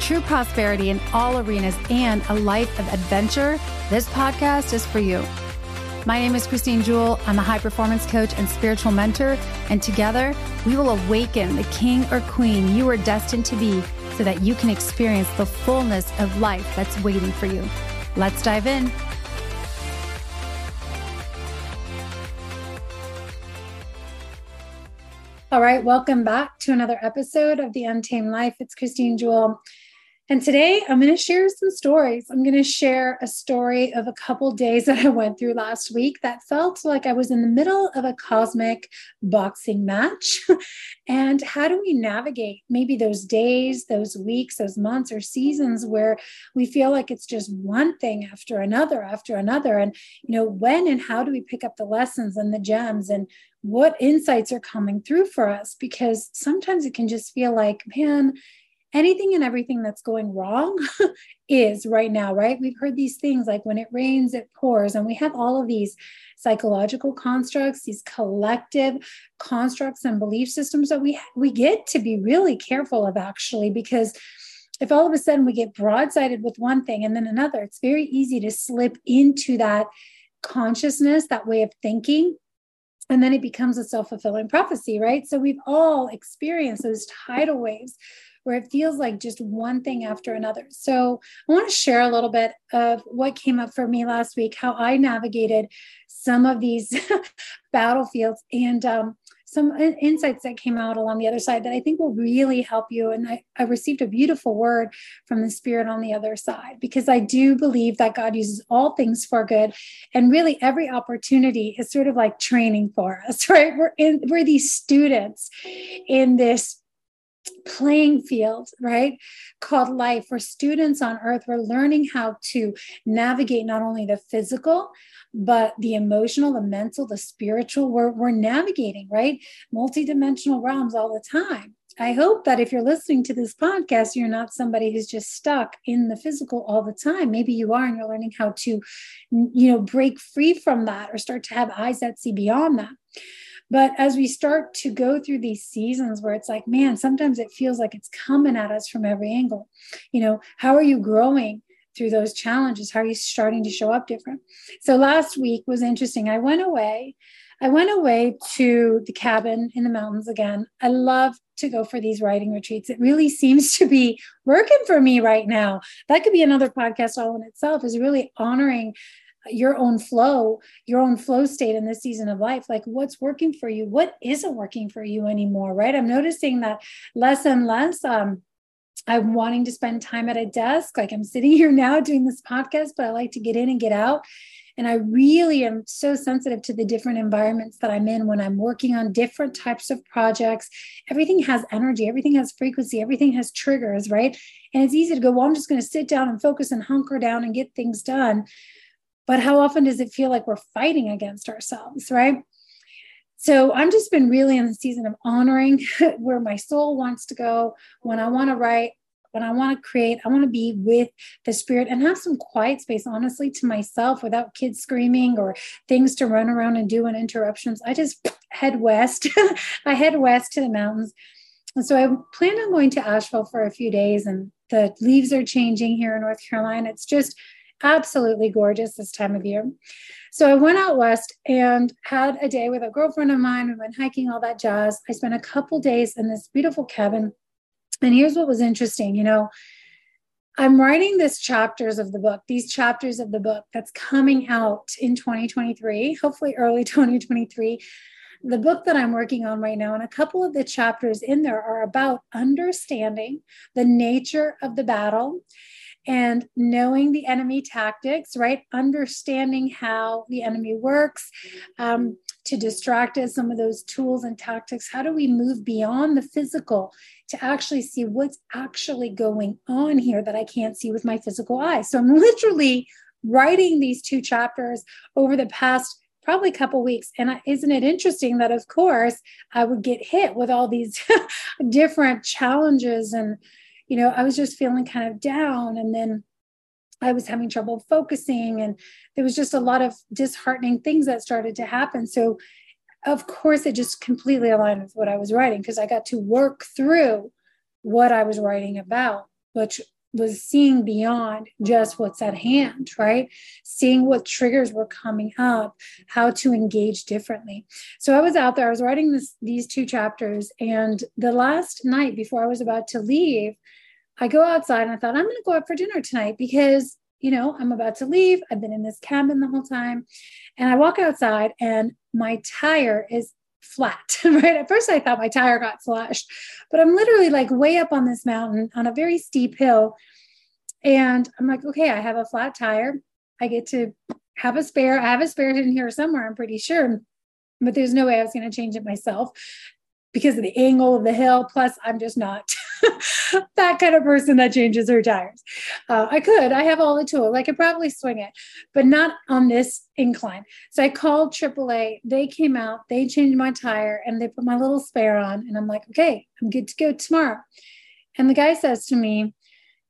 true prosperity in all arenas, and a life of adventure, this podcast is for you. My name is Christine Jewell. I'm a high performance coach and spiritual mentor, and together we will awaken the king or queen you are destined to be so that you can experience the fullness of life that's waiting for you. Let's dive in. All right, welcome back to another episode of The Untamed Life. It's Christine Jewell. And today I'm going to share some stories. I'm going to share a story of a couple days that I went through last week that felt like I was in the middle of a cosmic boxing match. and how do we navigate maybe those days, those weeks, those months, or seasons where we feel like it's just one thing after another, after another? And, you know, when and how do we pick up the lessons and the gems and what insights are coming through for us? Because sometimes it can just feel like, man, anything and everything that's going wrong is right now, right? We've heard these things like when it rains, it pours, and we have all of these psychological constructs, these collective constructs and belief systems that we we get to be really careful of actually because if all of a sudden we get broadsided with one thing and then another, it's very easy to slip into that consciousness, that way of thinking. And then it becomes a self fulfilling prophecy, right? So we've all experienced those tidal waves where it feels like just one thing after another. So I want to share a little bit of what came up for me last week, how I navigated some of these battlefields and um, some insights that came out along the other side that I think will really help you. And I, I received a beautiful word from the Spirit on the other side because I do believe that God uses all things for good. And really, every opportunity is sort of like training for us, right? We're in, we're these students in this playing field, right? Called life, where students on earth were learning how to navigate not only the physical, but the emotional, the mental, the spiritual. We're, we're navigating, right? Multidimensional realms all the time. I hope that if you're listening to this podcast, you're not somebody who's just stuck in the physical all the time. Maybe you are, and you're learning how to, you know, break free from that or start to have eyes that see beyond that. But as we start to go through these seasons where it's like, man, sometimes it feels like it's coming at us from every angle. You know, how are you growing? through those challenges? How are you starting to show up different? So last week was interesting. I went away. I went away to the cabin in the mountains again. I love to go for these writing retreats. It really seems to be working for me right now. That could be another podcast all in itself is really honoring your own flow, your own flow state in this season of life. Like what's working for you? What isn't working for you anymore? Right. I'm noticing that less and less. Um, I'm wanting to spend time at a desk. Like I'm sitting here now doing this podcast, but I like to get in and get out. And I really am so sensitive to the different environments that I'm in when I'm working on different types of projects. Everything has energy, everything has frequency, everything has triggers, right? And it's easy to go, well, I'm just going to sit down and focus and hunker down and get things done. But how often does it feel like we're fighting against ourselves, right? So I'm just been really in the season of honoring where my soul wants to go, when I want to write, when I want to create, I want to be with the spirit and have some quiet space, honestly, to myself without kids screaming or things to run around and do and interruptions. I just head west. I head west to the mountains. And so I plan on going to Asheville for a few days, and the leaves are changing here in North Carolina. It's just absolutely gorgeous this time of year. So I went out west and had a day with a girlfriend of mine. We went hiking, all that jazz. I spent a couple days in this beautiful cabin. And here's what was interesting you know, I'm writing these chapters of the book, these chapters of the book that's coming out in 2023, hopefully early 2023. The book that I'm working on right now, and a couple of the chapters in there are about understanding the nature of the battle and knowing the enemy tactics, right? Understanding how the enemy works, um, to distract us, some of those tools and tactics. How do we move beyond the physical to actually see what's actually going on here that I can't see with my physical eyes? So I'm literally writing these two chapters over the past probably a couple weeks and isn't it interesting that of course i would get hit with all these different challenges and you know i was just feeling kind of down and then i was having trouble focusing and there was just a lot of disheartening things that started to happen so of course it just completely aligned with what i was writing because i got to work through what i was writing about which was seeing beyond just what's at hand, right? Seeing what triggers were coming up, how to engage differently. So I was out there, I was writing this, these two chapters, and the last night before I was about to leave, I go outside and I thought, I'm going to go out for dinner tonight because, you know, I'm about to leave. I've been in this cabin the whole time. And I walk outside and my tire is flat, right? At first, I thought my tire got slashed, but I'm literally like way up on this mountain on a very steep hill. And I'm like, okay, I have a flat tire. I get to have a spare. I have a spare in here somewhere, I'm pretty sure, but there's no way I was going to change it myself because of the angle of the hill. Plus, I'm just not that kind of person that changes her tires. Uh, I could, I have all the tools. I could probably swing it, but not on this incline. So I called AAA. They came out, they changed my tire, and they put my little spare on. And I'm like, okay, I'm good to go tomorrow. And the guy says to me,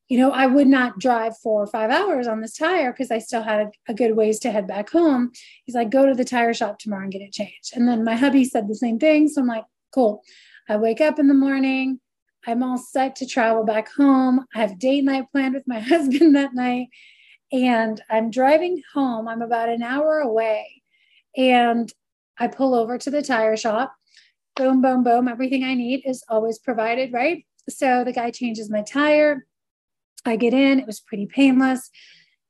you know, I would not drive four or five hours on this tire because I still had a, a, good ways to head back home. He's like, go to the tire shop tomorrow and get it changed. And then my hubby said the same thing. So I'm like, cool. I wake up in the morning. I'm all set to travel back home. I have date night planned with my husband that night. And I'm driving home. I'm about an hour away. And I pull over to the tire shop. Boom, boom, boom. Everything I need is always provided, right? So the guy changes my tire. I get in. It was pretty painless.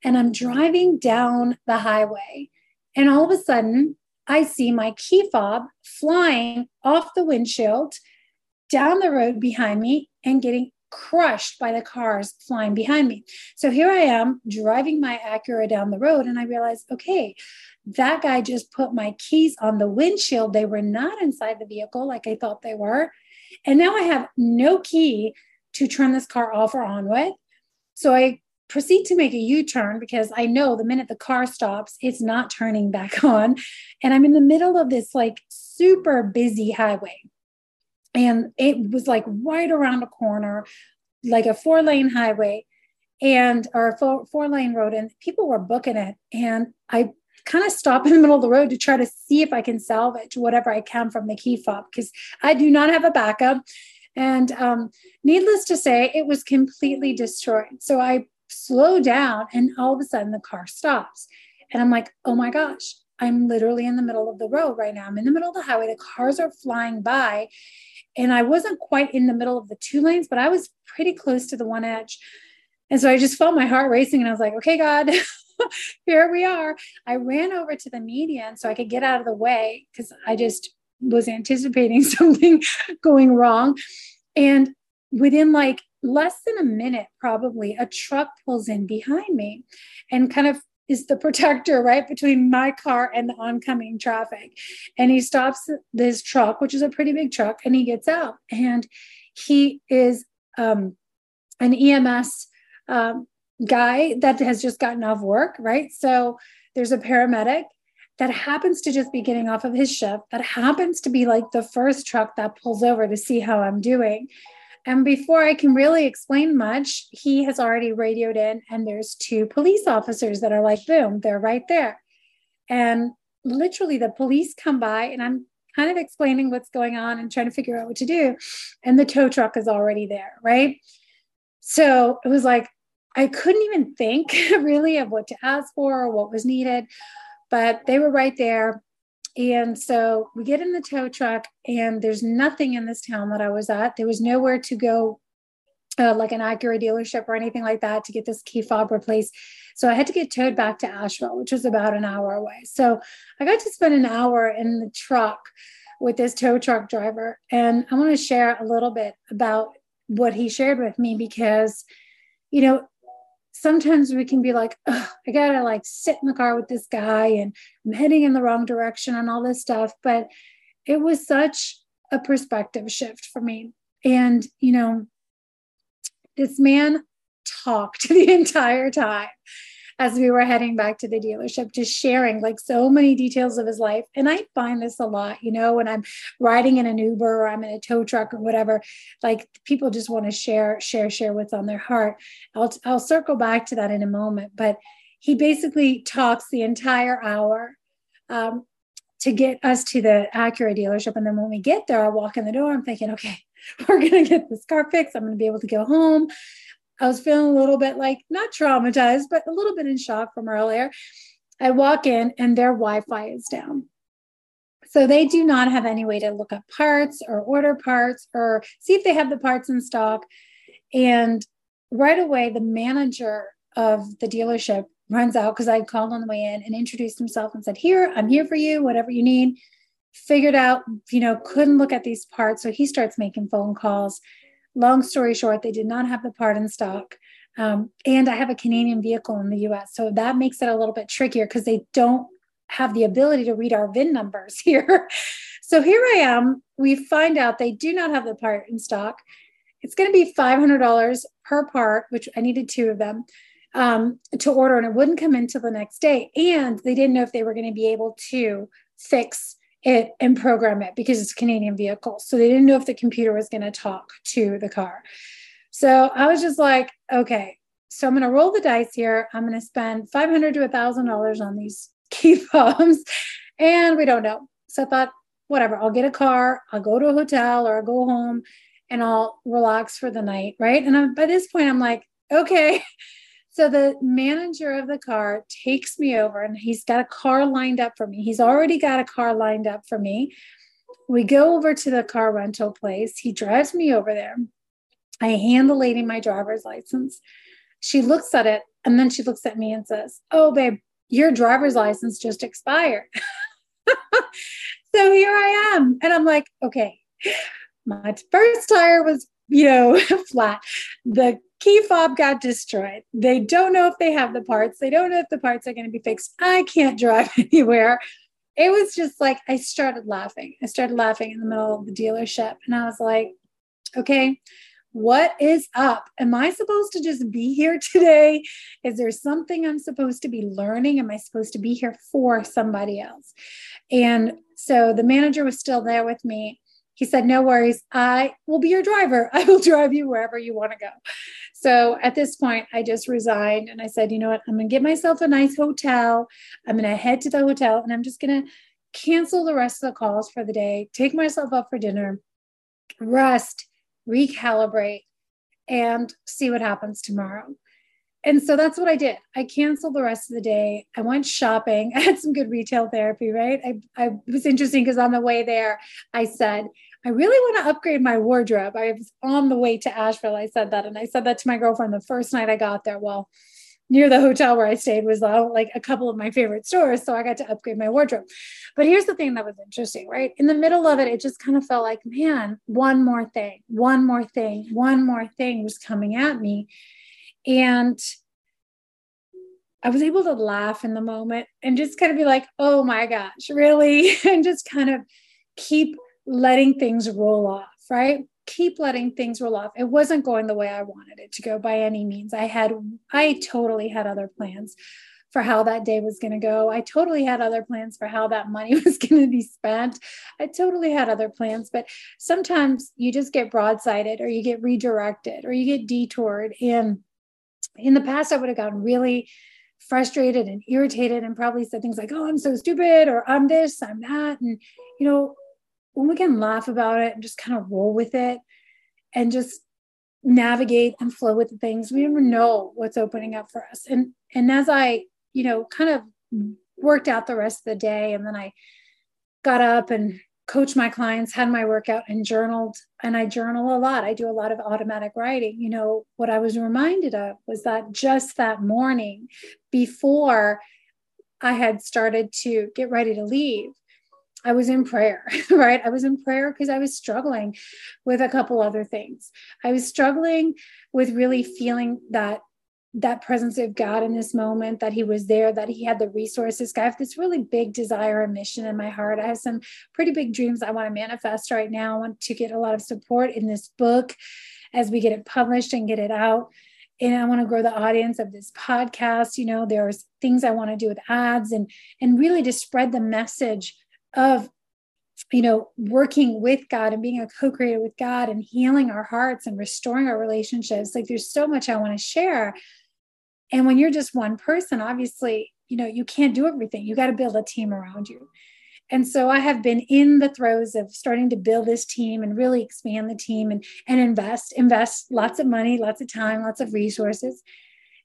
And I'm driving down the highway. And all of a sudden, I see my key fob flying off the windshield down the road behind me and getting crushed by the cars flying behind me. So here I am driving my Acura down the road, and I realize, okay, that guy just put my keys on the windshield. They were not inside the vehicle like I thought they were. And now I have no key to turn this car off or on with. So I proceed to make a U turn because I know the minute the car stops, it's not turning back on. And I'm in the middle of this like super busy highway. And it was like right around a corner, like a four lane highway and or a four, four lane road. And people were booking it. And I kind of stop in the middle of the road to try to see if I can salvage whatever I can from the key fob because I do not have a backup. And um, needless to say, it was completely destroyed. So I slow down and all of a sudden the car stops. And i'm like oh my gosh i'm literally in the middle of the road right now. I'm in the middle of the highway. The cars are flying by. And i wasn't quite in the middle of the two lanes but i was pretty close to the one edge. And so i just felt my heart racing and i was like okay god here we are. I ran over to the median so i could get out of the way because i just was anticipating something going wrong. And within like less than a minute, probably, a truck pulls in behind me and kind of is the protector right between my car and the oncoming traffic. And he stops this truck, which is a pretty big truck, and he gets out. And he is um, an EMS um, guy that has just gotten off work, right? So there's a paramedic that happens to just be getting off of his shift, that happens to be like the first truck that pulls over to see how I'm doing. And before I can really explain much, he has already radioed in, and there's two police officers that are like, boom, they're right there. And literally, the police come by, and I'm kind of explaining what's going on and trying to figure out what to do. And the tow truck is already there, right? So it was like, I couldn't even think really of what to ask for or what was needed, but they were right there. And so we get in the tow truck, and there's nothing in this town that I was at. There was nowhere to go, uh, like an Acura dealership or anything like that, to get this key fob replaced. So I had to get towed back to Asheville, which was about an hour away. So I got to spend an hour in the truck with this tow truck driver. And I want to share a little bit about what he shared with me because, you know, sometimes we can be like, I gotta like sit in the car with this guy and I'm heading in the wrong direction and all this stuff. But it was such a perspective shift for me. And, you know, this man talked the entire time as we were heading back to the dealership, just sharing like so many details of his life. And I find this a lot, you know, when I'm riding in an Uber or I'm in a tow truck or whatever, like people just want to share, share, share what's on their heart. I'll, I'll circle back to that in a moment, but he basically talks the entire hour. Um, to get us to the Acura dealership. And then when we get there, I walk in the door, I'm thinking, okay, we're going to get this car fixed. I'm going to be able to go home. I was feeling a little bit like not traumatized, but a little bit in shock from earlier. I walk in and their Wi Fi is down. So they do not have any way to look up parts or order parts or see if they have the parts in stock. And right away, the manager of the dealership runs out because I called on the way in and introduced himself and said, Here, I'm here for you, whatever you need. Figured out, you know, couldn't look at these parts. So he starts making phone calls long story short, they did not have the part in stock. Um, and I have a Canadian vehicle in the US. So that makes it a little bit trickier because they don't have the ability to read our VIN numbers here. so here I am. We find out they do not have the part in stock. It's going to be $500 per part, which I needed two of them um, to order, and it wouldn't come in until the next day. And they didn't know if they were going to be able to fix it and program it because it's Canadian vehicle. So they didn't know if the computer was going to talk to the car. So I was just like, okay, so I'm going to roll the dice here. I'm going to spend 500 to $1,000 on these key fobs, and we don't know. So I thought, whatever, I'll get a car, I'll go to a hotel or I'll go home and I'll relax for the night. Right. And I'm, by this point, I'm like, okay, so the manager of the car takes me over and he's got a car lined up for me. He's already got a car lined up for me. We go over to the car rental place. He drives me over there. I hand the lady my driver's license. She looks at it and then she looks at me and says, Oh, babe, your driver's license just expired. so here I am. And I'm like, Okay, my first tire was, you know, flat. The key fob got destroyed. They don't know if they have the parts. They don't know if the parts are going to be fixed. I can't drive anywhere. It was just like I started laughing. I started laughing in the middle of the dealership and I was like, okay, what is up? Am I supposed to just be here today? Is there something I'm supposed to be learning? Am I supposed to be here for somebody else? And so the manager was still there with me. He said, No worries. I will be your driver. I will drive you wherever you want to go. So at this point, I just resigned and I said, you know what? I'm going to get myself a nice hotel. I'm going to head to the hotel and I'm just going to cancel the rest of the calls for the day, take myself up for dinner, rest, recalibrate, and see what happens tomorrow. And so that's what I did. I canceled the rest of the day. I went shopping. I had some good retail therapy, right? I, I it was interesting because on the way there, I said, I really want to upgrade my wardrobe. I was on the way to Asheville. I said that, and I said that to my girlfriend the first night I got there. Well, near the hotel where I stayed was uh, like a couple of my favorite stores. So I got to upgrade my wardrobe. But here's the thing that was interesting, right? In the middle of it, it just kind of felt like, man, one more thing, one more thing, one more thing was coming at me. And I was able to laugh in the moment and just kind of be like, oh my gosh, really? and just kind of keep letting things roll off, right? Keep letting things roll off. It wasn't going the way I wanted it to go by any means. I had, I totally had other plans for how that day was going to go. I totally had other plans for how that money was going to be spent. I totally had other plans, but sometimes you just get broadsided or you get redirected or you get detoured. And in the past, I would have gotten really frustrated and irritated and probably said things like, oh, I'm so stupid or I'm this, I'm that. And, you know, when we can laugh about it and just kind of roll with it and just navigate and flow with the things we never know what's opening up for us and and as i you know kind of worked out the rest of the day and then i got up and coached my clients had my workout and journaled and i journal a lot i do a lot of automatic writing you know what i was reminded of was that just that morning before i had started to get ready to leave I was in prayer, right? I was in prayer because I was struggling with a couple other things. I was struggling with really feeling that that presence of God in this moment, that He was there, that He had the resources. I have this really big desire and mission in my heart. I have some pretty big dreams I want to manifest right now. I want to get a lot of support in this book as we get it published and get it out. And I want to grow the audience of this podcast. You know, there's things I want to do with ads and and really to spread the message of you know, working with God and being a co creator with God and healing our hearts and restoring our relationships. Like, there's so much I want to share. And when you're just one person, obviously, you know, you can't do everything. You got to build a team around you. And so I have been in the throes of starting to build this team and really expand the team and, and invest, invest lots of money, lots of time, lots of resources.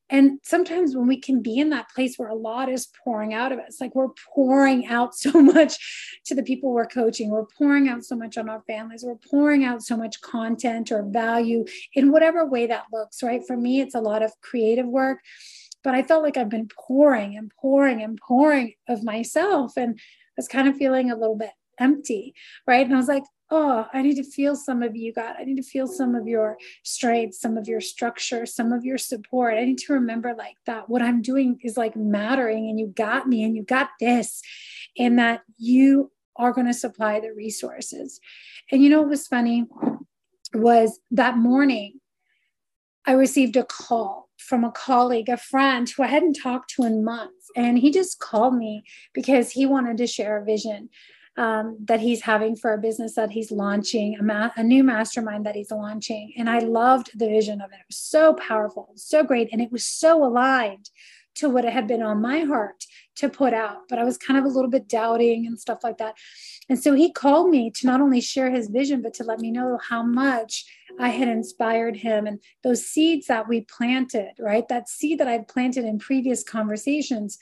And sometimes when we can be in that place where a lot is pouring out of us, like we're pouring out so much to the people we're coaching, we're pouring out so much on our families, we're pouring out so much content or value in whatever way that looks, right? For me, it's a lot of creative work, but I felt like I've been pouring and pouring and pouring of myself and I was kind of feeling a little bit empty, right? And I was like, oh, I need to feel some of you, God. I need to feel some of your strength, some of your structure, some of your support. I need to remember like that what I'm doing is like mattering and you got me and you got this, and that you are going to supply the resources. And you know what was funny was that morning, I received a call from a colleague, a friend who I hadn't talked to in months. And he just called me because he wanted to share a vision um, that he's having for a business that he's launching, a, ma- a, new mastermind that he's launching. And I loved the vision of it. It was so powerful, so great. And it was so aligned to what it had been on my heart to put out. But I was kind of a little bit doubting and stuff like that. And so he called me to not only share his vision, but to let me know how much I had inspired him and those seeds that we planted, right? That seed that I'd planted in previous conversations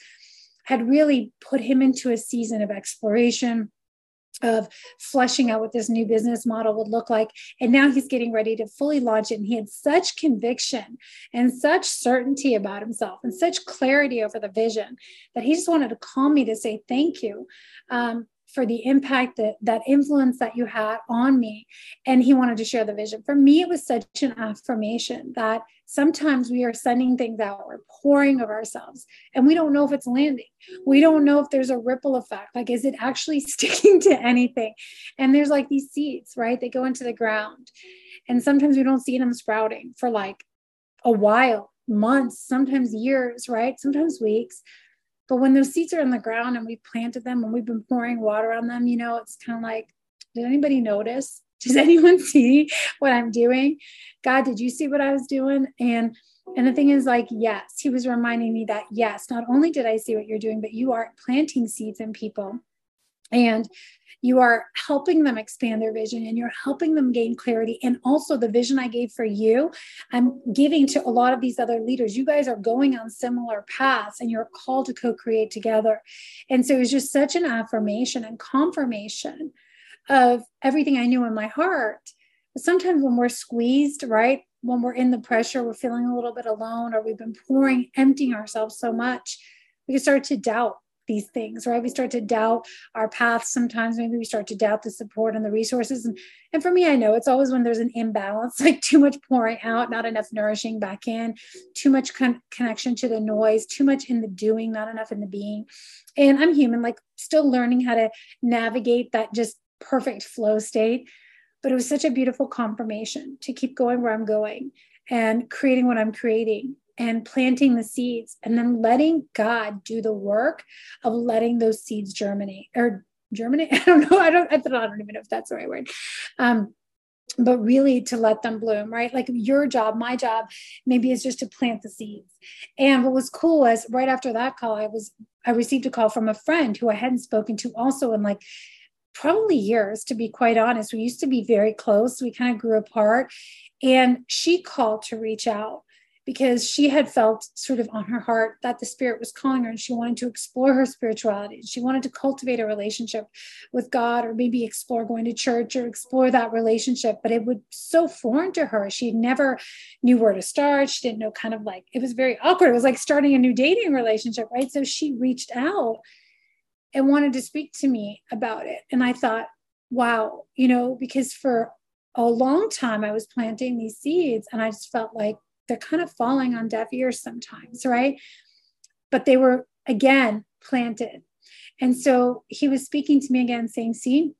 had really put him into a season of exploration of fleshing out what this new business model would look like. And now he's getting ready to fully launch it. And he had such conviction and such certainty about himself and such clarity over the vision that he just wanted to call me to say thank you. Um, for the impact that that influence that you had on me. And he wanted to share the vision. For me it was such an affirmation that sometimes we are sending things out. We're pouring of ourselves. And we don't know if it's landing. We don't know if there's a ripple effect. Like is it actually sticking to anything? And there's like these seeds right? They go into the ground. And sometimes we don't see them sprouting for like a while months sometimes years right? Sometimes weeks but when those seeds are in the ground and we planted them and we've been pouring water on them, you know, it's kind of like, did anybody notice? Does anyone see what I'm doing? God, did you see what I was doing? And and the thing is like, yes, he was reminding me that yes, not only did I see what you're doing, but you are planting seeds in people. And you are helping them expand their vision and you're helping them gain clarity. And also, the vision I gave for you, I'm giving to a lot of these other leaders. You guys are going on similar paths and you're called to co create together. And so it's just such an affirmation and confirmation of everything I knew in my heart. But sometimes when we're squeezed, right? When we're in the pressure, we're feeling a little bit alone, or we've been pouring, emptying ourselves so much, we can start to doubt these things, right? We start to doubt our paths sometimes. Maybe we start to doubt the support and the resources. And, and for me, I know it's always when there's an imbalance, like too much pouring out, not enough nourishing back in, too much con- connection to the noise, too much in the doing, not enough in the being. And I'm human, like still learning how to navigate that just perfect flow state. But it was such a beautiful confirmation to keep going where I'm going and creating what I'm creating and planting the seeds and then letting God do the work of letting those seeds germinate or germinate. I don't know. I don't, I don't even know if that's the right word. Um, but really to let them bloom, right? Like your job, my job, maybe is just to plant the seeds. And what was cool was right after that call, I was, I received a call from a friend who I hadn't spoken to also in like probably years, to be quite honest. We used to be very close. We kind of grew apart. And she called to reach out because she had felt sort of on her heart that the spirit was calling her and she wanted to explore her spirituality. She wanted to cultivate a relationship with God or maybe explore going to church or explore that relationship, but it was so foreign to her. She never knew where to start. She didn't know kind of like it was very awkward. It was like starting a new dating relationship, right? So she reached out and wanted to speak to me about it. And I thought, wow, you know, because for a long time I was planting these seeds and I just felt like they're kind of falling on deaf ears sometimes, right? But they were again planted. And so he was speaking to me again, saying, See,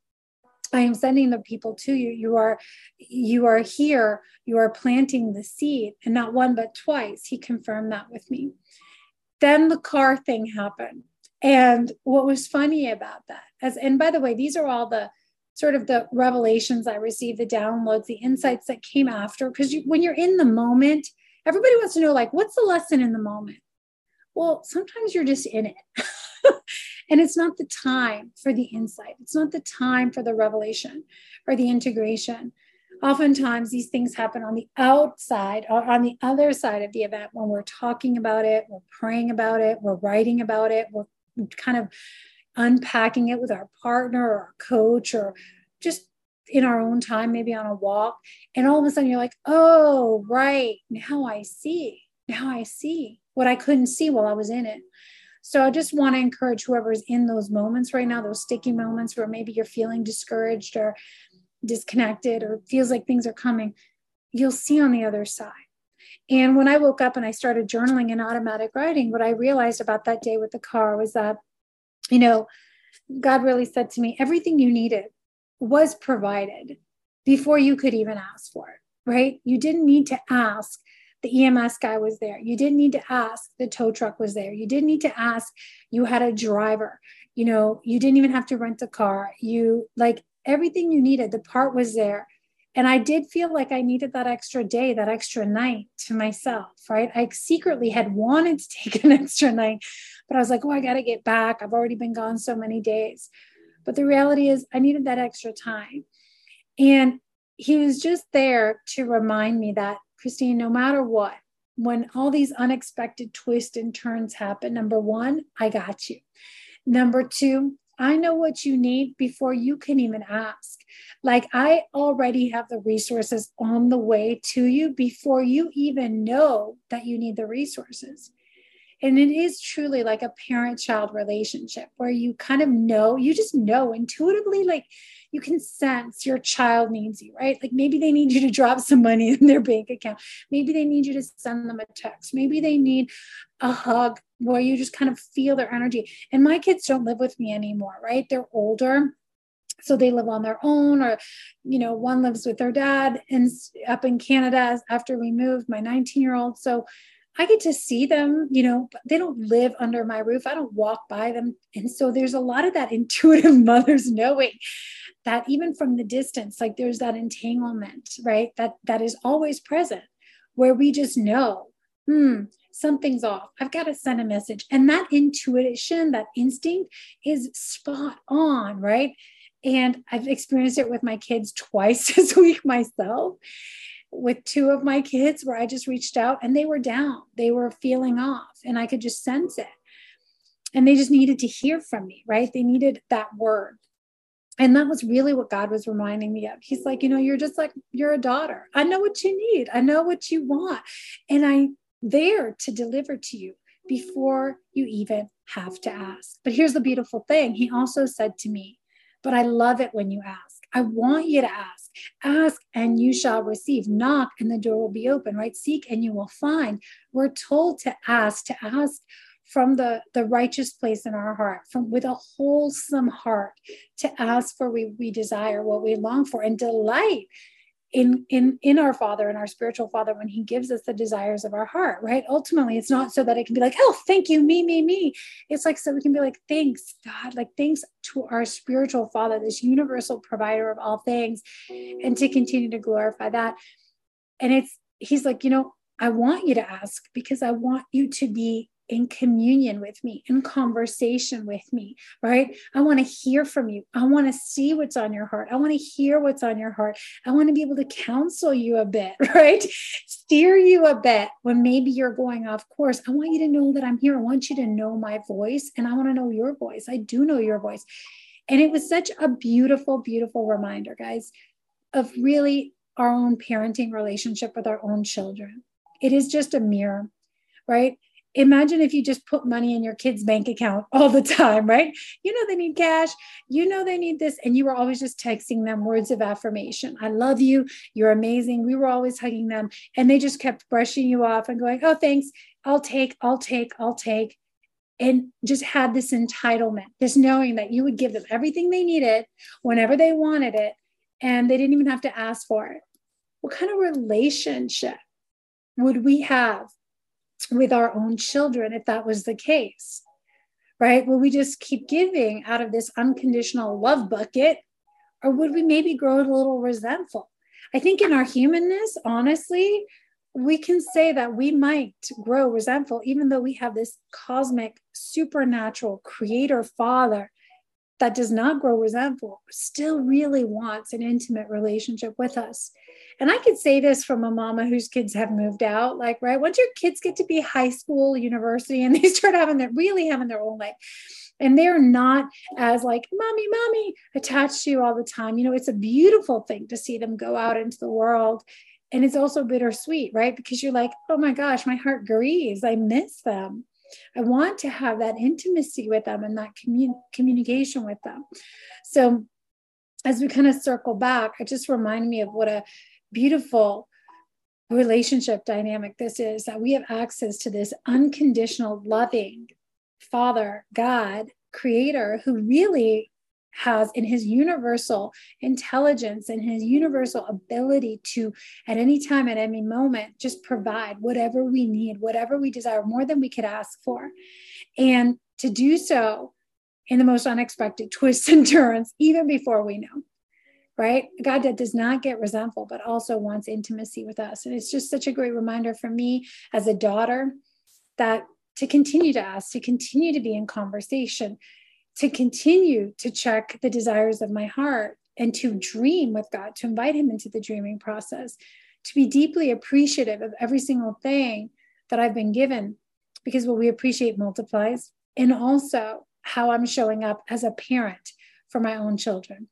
I am sending the people to you. You are you are here. You are planting the seed, and not one but twice. He confirmed that with me. Then the car thing happened. And what was funny about that, as and by the way, these are all the sort of the revelations I received, the downloads, the insights that came after. Because you, when you're in the moment, everybody wants to know, like, what's the lesson in the moment? Well, sometimes you're just in it. and it's not the time for the insight, it's not the time for the revelation or the integration. Oftentimes, these things happen on the outside or on the other side of the event when we're talking about it, we're praying about it, we're writing about it, we're kind of unpacking it with our partner or our coach or just in our own time, maybe on a walk. And all of a sudden you're like, oh, right. Now I see. Now I see what I couldn't see while I was in it. So I just want to encourage whoever's in those moments right now, those sticky moments where maybe you're feeling discouraged or disconnected or feels like things are coming, you'll see on the other side. And when I woke up and I started journaling and automatic writing, what I realized about that day with the car was that you know, God really said to me, everything you needed was provided before you could even ask for it, right? You didn't need to ask. The EMS guy was there. You didn't need to ask. The tow truck was there. You didn't need to ask. You had a driver. You know, you didn't even have to rent a car. You like everything you needed, the part was there. And I did feel like I needed that extra day, that extra night to myself, right? I secretly had wanted to take an extra night, but I was like, oh, I got to get back. I've already been gone so many days. But the reality is, I needed that extra time. And he was just there to remind me that, Christine, no matter what, when all these unexpected twists and turns happen, number one, I got you. Number two, I know what you need before you can even ask. Like I already have the resources on the way to you before you even know that you need the resources. And it is truly like a parent child relationship where you kind of know, you just know intuitively, like you can sense your child needs you, right? Like maybe they need you to drop some money in their bank account. Maybe they need you to send them a text. Maybe they need a hug where you just kind of feel their energy. And my kids don't live with me anymore, right? They're older so they live on their own or you know one lives with their dad and up in canada after we moved my 19 year old so I get to see them, you know, but they don't live under my roof. I don't walk by them. And so there's a lot of that intuitive mothers knowing that even from the distance, like there's that entanglement, right? That that is always present where we just know, hmm, something's off. I've got to send a message. And that intuition, that instinct is spot on, right? And I've experienced it with my kids twice this week myself with two of my kids where I just reached out and they were down. They were feeling off and I could just sense it. And they just needed to hear from me, right? They needed that word. And that was really what God was reminding me of. He's like, you know, you're just like, you're a daughter. I know what you need. I know what you want. And I'm there to deliver to you before you even have to ask. But here's the beautiful thing He also said to me, but I love it when you ask. I want you to ask. Ask and you shall receive. Knock and the door will be open, right? Seek and you will find. We're told to ask, to ask from the, the righteous place in our heart, from with a wholesome heart, to ask for we, we desire, what we long for, and delight in in in our father and our spiritual father when he gives us the desires of our heart right? Ultimately it's not so that it can be like oh thank you me me me. It's like so we can be like thanks god like thanks to our spiritual father this universal provider of all things and to continue to glorify that. And it's he's like you know i want you to ask because i want you to be in communion with me, in conversation with me, right? I want to hear from you. I want to see what's on your heart. I want to hear what's on your heart. I want to be able to counsel you a bit, right? Steer you a bit when maybe you're going off course. I want you to know that I'm here. I want you to know my voice and I want to know your voice. I do know your voice. And it was such a beautiful, beautiful reminder, guys, of really our own parenting relationship with our own children. It is just a mirror, right? Imagine if you just put money in your kids' bank account all the time, right? You know, they need cash, you know, they need this. And you were always just texting them words of affirmation. I love you. You're amazing. We were always hugging them. And they just kept brushing you off and going, oh, thanks. I'll take, I'll take, I'll take. And just had this entitlement, this knowing that you would give them everything they needed whenever they wanted it. And they didn't even have to ask for it. What kind of relationship would we have with our own children if that was the case? Right? Will we just keep giving out of this unconditional love bucket? Or would we maybe grow a little resentful? I think in our humanness, honestly, we can say that we might grow resentful, even though we have this cosmic, supernatural creator father that does not grow resentful, still really wants an intimate relationship with us. And I could say this from a mama whose kids have moved out. Like, right, once your kids get to be high school, university, and they start having that really having their own life, and they're not as like mommy, mommy attached to you all the time. You know, it's a beautiful thing to see them go out into the world. And it's also bittersweet, right? Because you're like, oh my gosh, my heart grieves. I miss them. I want to have that intimacy with them and that commun- communication with them. So, as we kind of circle back, it just reminded me of what a beautiful relationship dynamic this is that we have access to this unconditional, loving Father, God, Creator, who really has in his universal intelligence and his universal ability to, at any time, at any moment, just provide whatever we need, whatever we desire, more than we could ask for. And to do so in the most unexpected twists and turns, even before we know right? God that does not get resentful, but also wants intimacy with us. And it's just such a great reminder for me as a daughter that to continue to ask, to continue to be in conversation, to continue to check the desires of my heart and to dream with God, to invite Him into the dreaming process, to be deeply appreciative of every single thing that I've been given, because what we appreciate multiplies, and also how I'm showing up as a parent for my own children.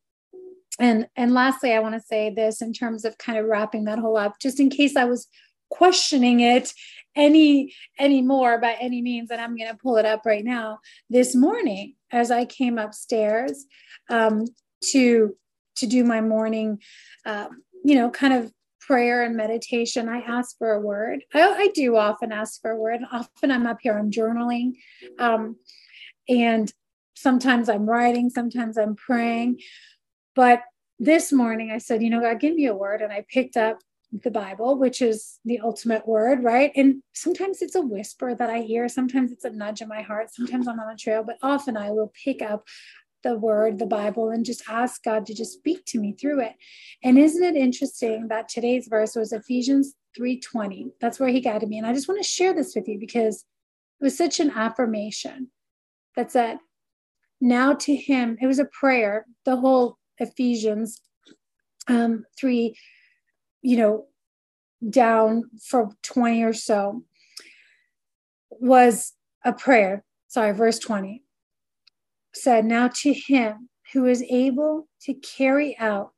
And and lastly, I want to say this in terms of kind of wrapping that whole up, just in case I was questioning it any anymore by any means and i'm going to pull it up right now. This morning as i came upstairs um, to to do my morning uh, you know kind of prayer and meditation i ask for a word. I, I, do often ask for a word often i'm up here i'm journaling um, and sometimes i'm writing sometimes i'm praying but this morning i said you know god give me a word and i picked up the Bible, which is the ultimate word, right? And sometimes it's a whisper that I hear, sometimes it's a nudge in my heart, sometimes I'm on a trail, but often I will pick up the word, the Bible, and just ask God to just speak to me through it. And isn't it interesting that today's verse was Ephesians 3:20? That's where he guided me. And I just want to share this with you because it was such an affirmation that said, now to him, it was a prayer, the whole Ephesians um, 3 you know, down for 20 or so was a prayer. Sorry, verse 20 said, Now to him who is able to carry out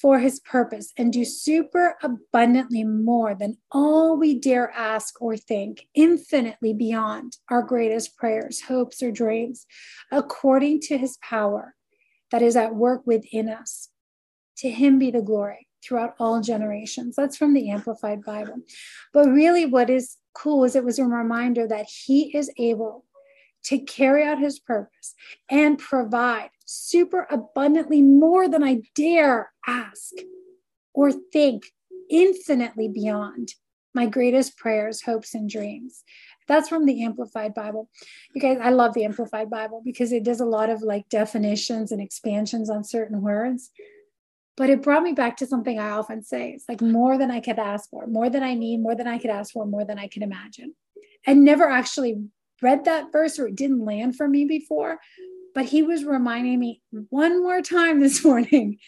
for his purpose and do super abundantly more than all we dare ask or think, infinitely beyond our greatest prayers, hopes, or dreams, according to his power that is at work within us. To him be the glory throughout all generations. That's from the Amplified Bible. But really, what is cool is it was a reminder that He is able to carry out His purpose and provide super abundantly more than I dare ask or think, infinitely beyond my greatest prayers, hopes, and dreams. That's from the Amplified Bible. You guys, I love the Amplified Bible because it does a lot of like definitions and expansions on certain words. But it brought me back to something I often say it's like more than I could ask for, more than I need, more than I could ask for, more than I could imagine. And never actually read that verse or it didn't land for me before. But he was reminding me one more time this morning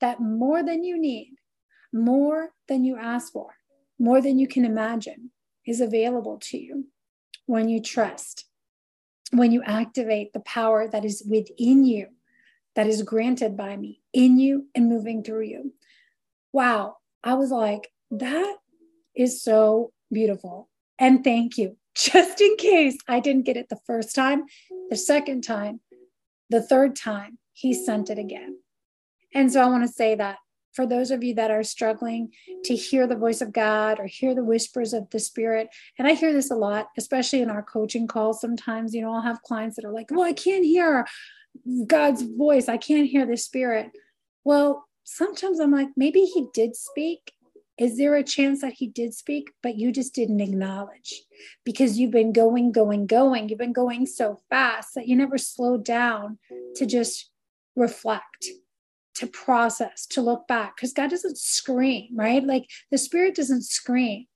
that more than you need, more than you ask for, more than you can imagine is available to you when you trust, when you activate the power that is within you that is granted by me in you and moving through you. Wow. I was like, that is so beautiful. And thank you. just in case I didn't get it the first time, the second time, the third time, he sent it again. And so I want to say that for those of you that are struggling to hear the voice of God or hear the whispers of the Spirit, and I hear this a lot, especially in our coaching calls. Sometimes, you know, I'll have clients that are like, well, I can't hear God's voice, I can't hear the Spirit. Well, sometimes I'm like, maybe He did speak. Is there a chance that He did speak, but you just didn't acknowledge because you've been going, going, going? You've been going so fast that you never slowed down to just reflect to process, to look back, because God doesn't scream, right? Like the Spirit doesn't scream.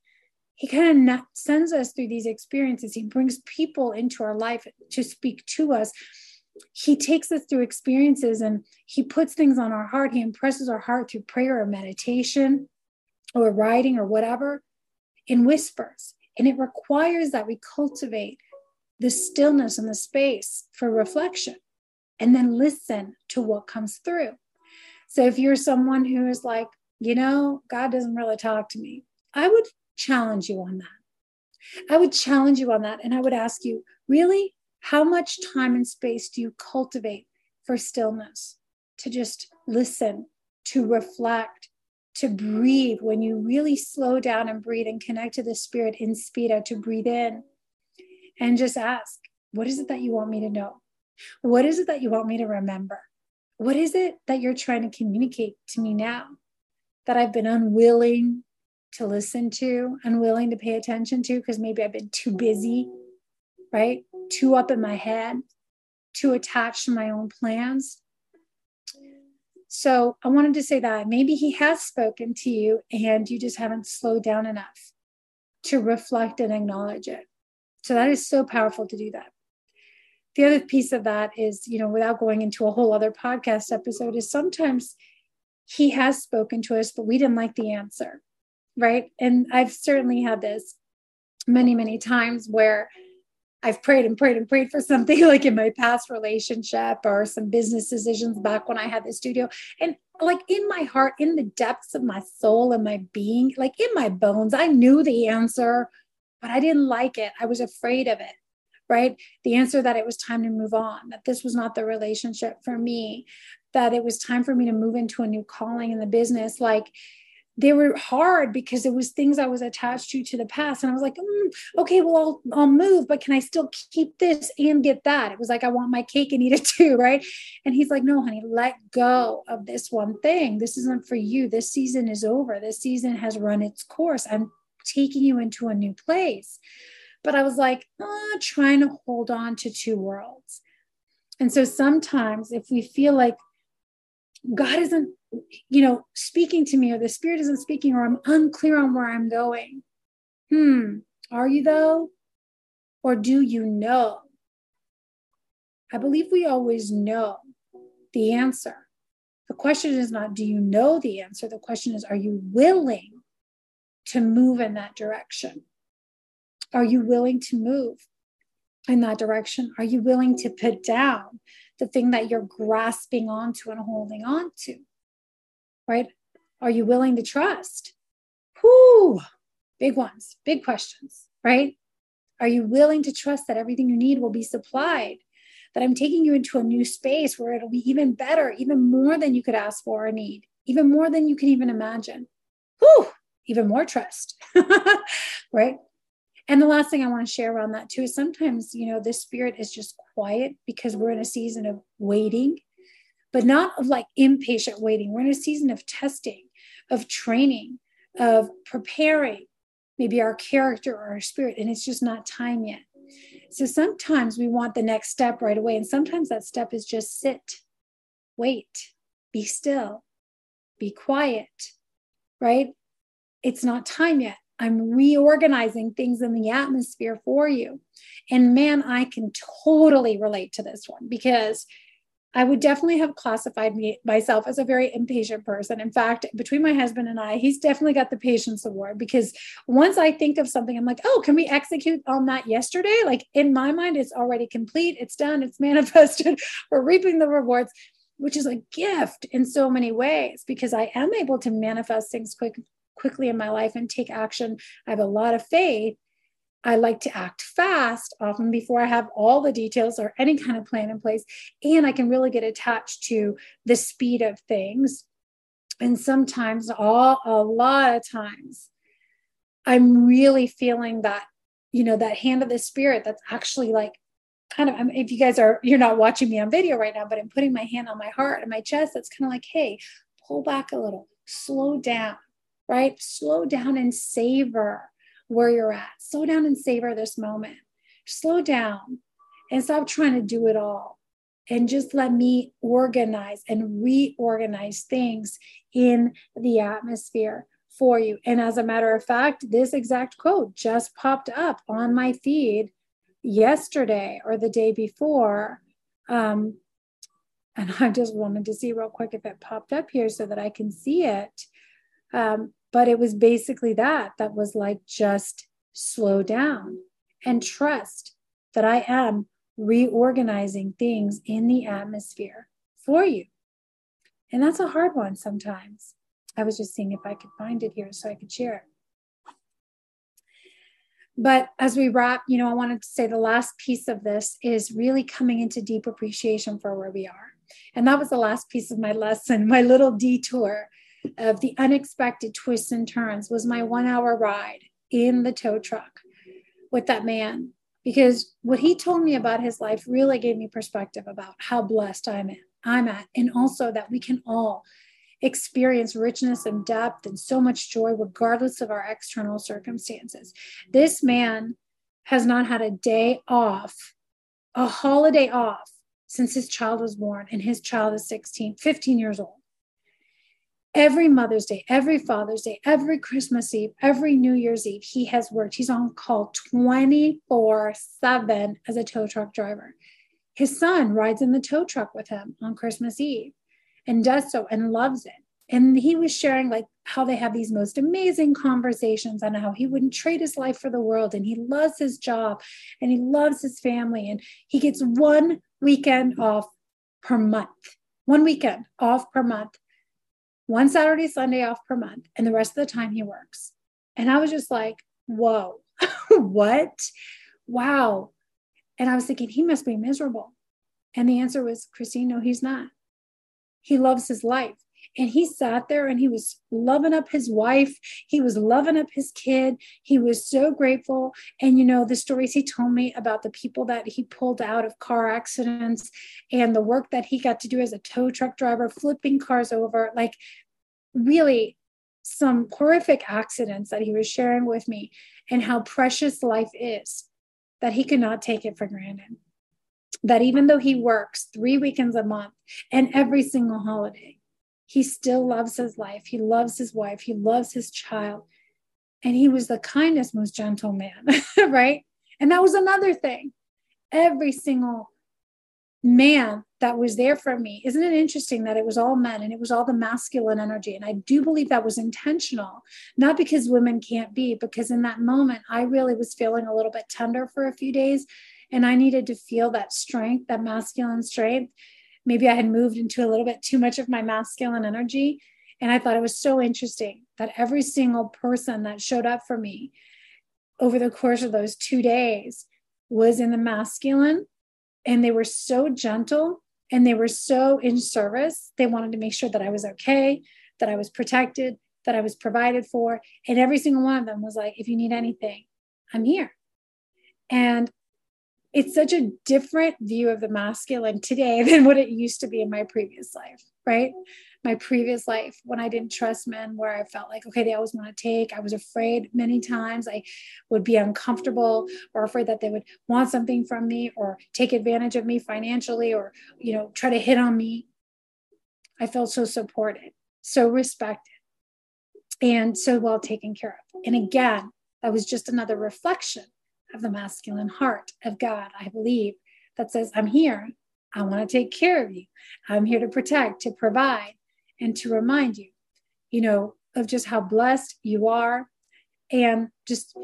He kind of sends us through these experiences. He brings people into our life to speak to us. He takes us through experiences and he puts things on our heart. He impresses our heart through prayer or meditation or writing or whatever in whispers. And it requires that we cultivate the stillness and the space for reflection and then listen to what comes through. So if you're someone who is like, you know, God doesn't really talk to me, I would challenge you on that. I would challenge you on that. And I would ask you, really, how much time and space do you cultivate for stillness, to just listen, to reflect, to breathe when you really slow down and breathe and connect to the spirit in speed to breathe in and just ask, what is it that you want me to know? What is it that you want me to remember? What is it that you're trying to communicate to me now that I've been unwilling to listen to, unwilling to pay attention to because maybe I've been too busy, right? Too up in my head, too attached to my own plans. So I wanted to say that maybe he has spoken to you and you just haven't slowed down enough to reflect and acknowledge it. So that is so powerful to do that the other piece of that is, you know, without going into a whole other podcast episode, is sometimes he has spoken to us, but we didn't like the answer. Right. And I've certainly had this many, many times where I've prayed and prayed and prayed for something like in my past relationship or some business decisions back when I had the studio. And like in my heart, in the depths of my soul and my being, like in my bones, I knew the answer, but I didn't like it. I was afraid of it right? The answer that it was time to move on, that this was not the relationship for me, that it was time for me to move into a new calling in the business. Like they were hard because it was things I was attached to to the past. And I was like, mm, okay, well, I'll, I'll move, but can I still keep this and get that? It was like, I want my cake and eat it too, right? And he's like, no, honey, let go of this one thing. This isn't for you. This season is over. This season has run its course. I'm taking you into a new place. But I was like, oh, trying to hold on to two worlds. And so sometimes if we feel like God isn't, you know, speaking to me or the spirit isn't speaking or I'm unclear on where I'm going, hmm, are you though? Or do you know? I believe we always know the answer. The question is not, do you know the answer? The question is, are you willing to move in that direction? Are you willing to move in that direction? Are you willing to put down the thing that you're grasping onto and holding on to? Right? Are you willing to trust? Whoo, big ones, big questions, right? Are you willing to trust that everything you need will be supplied? That I'm taking you into a new space where it'll be even better, even more than you could ask for or need, even more than you can even imagine. Whoo, even more trust, right? And the last thing I want to share around that too is sometimes, you know, this spirit is just quiet because we're in a season of waiting, but not of like impatient waiting. We're in a season of testing, of training, of preparing maybe our character or our spirit, and it's just not time yet. So sometimes we want the next step right away. And sometimes that step is just sit, wait, be still, be quiet, right? It's not time yet. I'm reorganizing things in the atmosphere for you. And man, I can totally relate to this one because I would definitely have classified me myself as a very impatient person. In fact, between my husband and I, he's definitely got the patience award because once I think of something, I'm like, oh, can we execute on that yesterday? Like in my mind, it's already complete, it's done, it's manifested, we're reaping the rewards, which is a gift in so many ways because I am able to manifest things quick quickly in my life and take action. I have a lot of faith. I like to act fast, often before I have all the details or any kind of plan in place. And I can really get attached to the speed of things. And sometimes, all a lot of times, I'm really feeling that, you know, that hand of the spirit that's actually like kind of, if you guys are, you're not watching me on video right now, but I'm putting my hand on my heart and my chest. That's kind of like, hey, pull back a little, slow down, right? Slow down and savor where you're at. Slow down and savor this moment. Slow down and stop trying to do it all. And just let me organize and reorganize things in the atmosphere for you. And as a matter of fact, this exact quote just popped up on my feed yesterday or the day before. Um, and I just wanted to see real quick if it popped up here so that I can see it. Um, but it was basically that, that was like just slow down and trust that I am reorganizing things in the atmosphere for you. And that's a hard one sometimes. I was just seeing if I could find it here so I could share it. But as we wrap, you know, I wanted to say the last piece of this is really coming into deep appreciation for where we are. And that was the last piece of my lesson, my little detour of the unexpected twists and turns was my one hour ride in the tow truck with that man. Because what he told me about his life really gave me perspective about how blessed I'm at, I'm at. And also that we can all experience richness and depth and so much joy regardless of our external circumstances. This man has not had a day off, a holiday off since his child was born and his child is 16, 15 years old every Mother's Day, every Father's Day, every Christmas Eve, every New Year's Eve, he has worked. He's on call 24 7 as a tow truck driver. His son rides in the tow truck with him on Christmas Eve and does so and loves it. And he was sharing like how they have these most amazing conversations on how he wouldn't trade his life for the world and he loves his job and he loves his family and he gets one weekend off per month. One weekend off per month one Saturday, Sunday off per month, and the rest of the time he works. And I was just like, whoa, what? Wow. And I was thinking, he must be miserable. And the answer was, Christine, no, he's not. He loves his life. And he sat there and he was loving up his wife. He was loving up his kid. He was so grateful. And, you know, the stories he told me about the people that he pulled out of car accidents and the work that he got to do as a tow truck driver, flipping cars over, like really some horrific accidents that he was sharing with me and how precious life is, that he could not take it for granted. That even though he works three weekends a month and every single holiday, he still loves his life. He loves his wife. He loves his child. And he was the kindest, most gentle man, right? And that was another thing. Every single man that was there for me. Isn't it interesting that it was all men and it was all the masculine energy? And I do believe that was intentional, not because women can't be, because in that moment, I really was feeling a little bit tender for a few days. And I needed to feel that strength, that masculine strength maybe I had moved into a little bit too much of my masculine energy. And I thought it was so interesting that every single person that showed up for me over the course of those two days was in the masculine. And they were so gentle and they were so in service. They wanted to make sure that I was okay, that I was protected, that I was provided for. And every single one of them was like, if you need anything, I'm here. And it's such a different view of the masculine today than what it used to be in my previous life, right? My previous life when I didn't trust men, where I felt like, okay, they always want to take. I was afraid many times I would be uncomfortable or afraid that they would want something from me or take advantage of me financially or, you know, try to hit on me. I felt so supported, so respected, and so well taken care of. And again, that was just another reflection of the masculine heart of God, I believe, that says, I'm here. I want to take care of you. I'm here to protect, to provide, and to remind you, you know, of just how blessed you are and just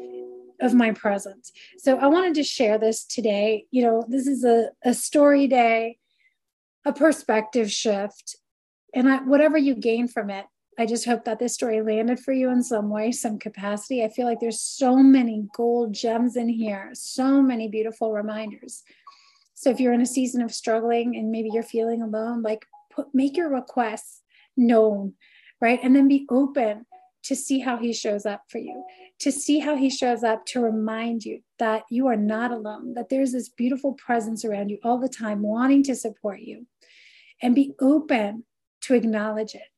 of my presence. So I wanted to share this today. You know, this is a, a story day, a perspective shift. And I, whatever you gain from it, I just hope that this story landed for you in some way, some capacity. I feel like there's so many gold gems in here, so many beautiful reminders. So if you're in a season of struggling and maybe you're feeling alone, like put make your requests known, right? And then be open to see how he shows up for you, to see how he shows up to remind you that you are not alone, that there's this beautiful presence around you all the time, wanting to support you, and be open to acknowledge it.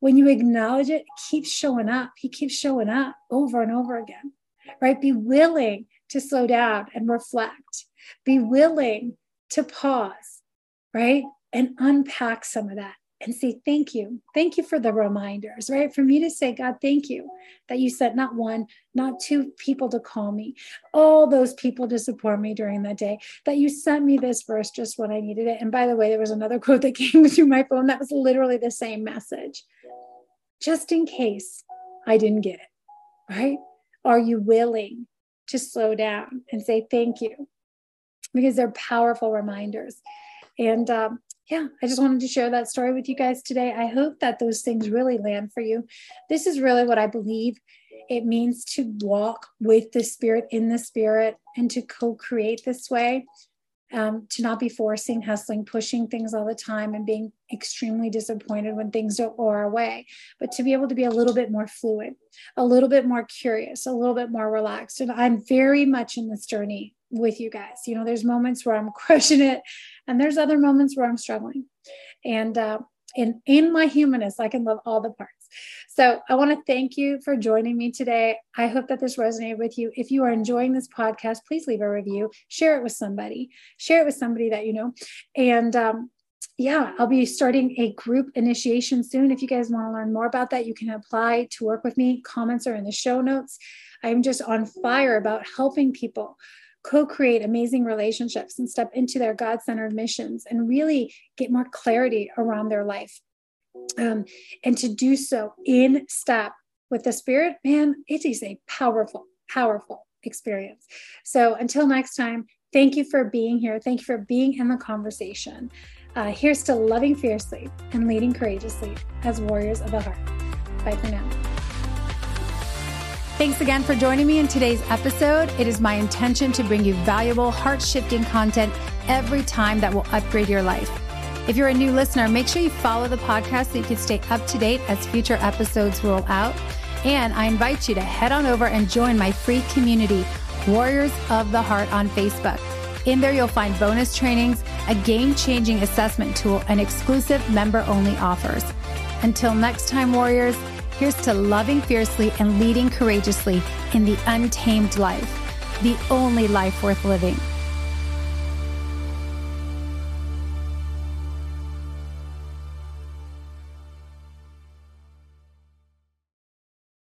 When you acknowledge it, it keeps showing up. He keeps showing up over and over again, right? Be willing to slow down and reflect. Be willing to pause, right? And unpack some of that and say, Thank you. Thank you for the reminders, right? For me to say, God, thank you that you sent not one, not two people to call me, all those people to support me during that day, that you sent me this verse just when I needed it. And by the way, there was another quote that came through my phone that was literally the same message, just in case I didn't get it, right? Are you willing to slow down and say, Thank you? Because they're powerful reminders. And um, yeah, I just wanted to share that story with you guys today. I hope that those things really land for you. This is really what I believe it means to walk with the spirit in the spirit and to co create this way. Um, to not be forcing, hustling, pushing things all the time and being extremely disappointed when things don't go our way, but to be able to be a little bit more fluid, a little bit more curious, a little bit more relaxed. And I'm very much in this journey with you guys. You know, there's moments where I'm crushing it, and there's other moments where I'm struggling. And uh, in in my humanness, I can love all the parts. So I want to thank you for joining me today. I hope that this resonated with you. If you are enjoying this podcast, please leave a review, share it with somebody, share it with somebody that you know, and um, yeah, I'll be starting a group initiation soon. If you guys want to learn more about that, you can apply to work with me. Comments are in the show notes. I'm just on fire about helping people co create amazing relationships and step into their God centered missions and really get more clarity around their life. Um, and to do so in step with the Spirit, man, it is a powerful, powerful experience. So until next time, thank you for being here. Thank you for being in the conversation. Uh, here's to loving fiercely and leading courageously as warriors of the heart. Bye for now. Thanks again for joining me in today's episode. It is my intention to bring you valuable, heart shifting content every time that will upgrade your life. If you're a new listener, make sure you follow the podcast so you can stay up to date as future episodes roll out. And I invite you to head on over and join my free community, Warriors of the Heart, on Facebook. In there, you'll find bonus trainings, a game changing assessment tool, and exclusive member only offers. Until next time, Warriors, Here's to loving fiercely and leading courageously in the untamed life, the only life worth living.